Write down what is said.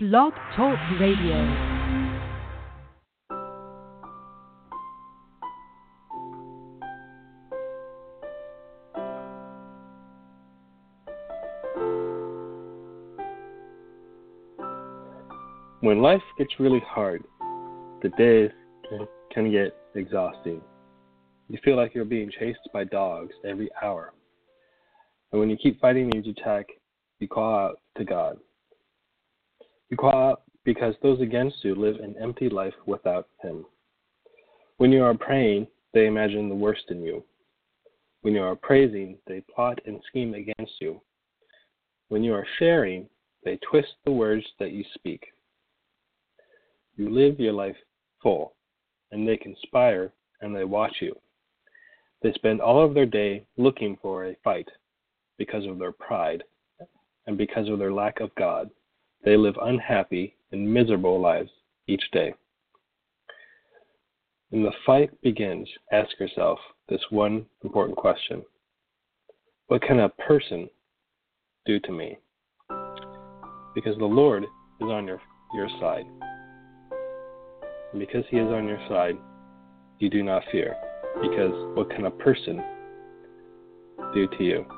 Blog Talk Radio. When life gets really hard, the days can get exhausting. You feel like you're being chased by dogs every hour. And when you keep fighting the attack, you call out to God. You call out because those against you live an empty life without Him. When you are praying, they imagine the worst in you. When you are praising, they plot and scheme against you. When you are sharing, they twist the words that you speak. You live your life full, and they conspire and they watch you. They spend all of their day looking for a fight because of their pride and because of their lack of God. They live unhappy and miserable lives each day. When the fight begins, ask yourself this one important question What can a person do to me? Because the Lord is on your, your side. And because He is on your side, you do not fear. Because what can a person do to you?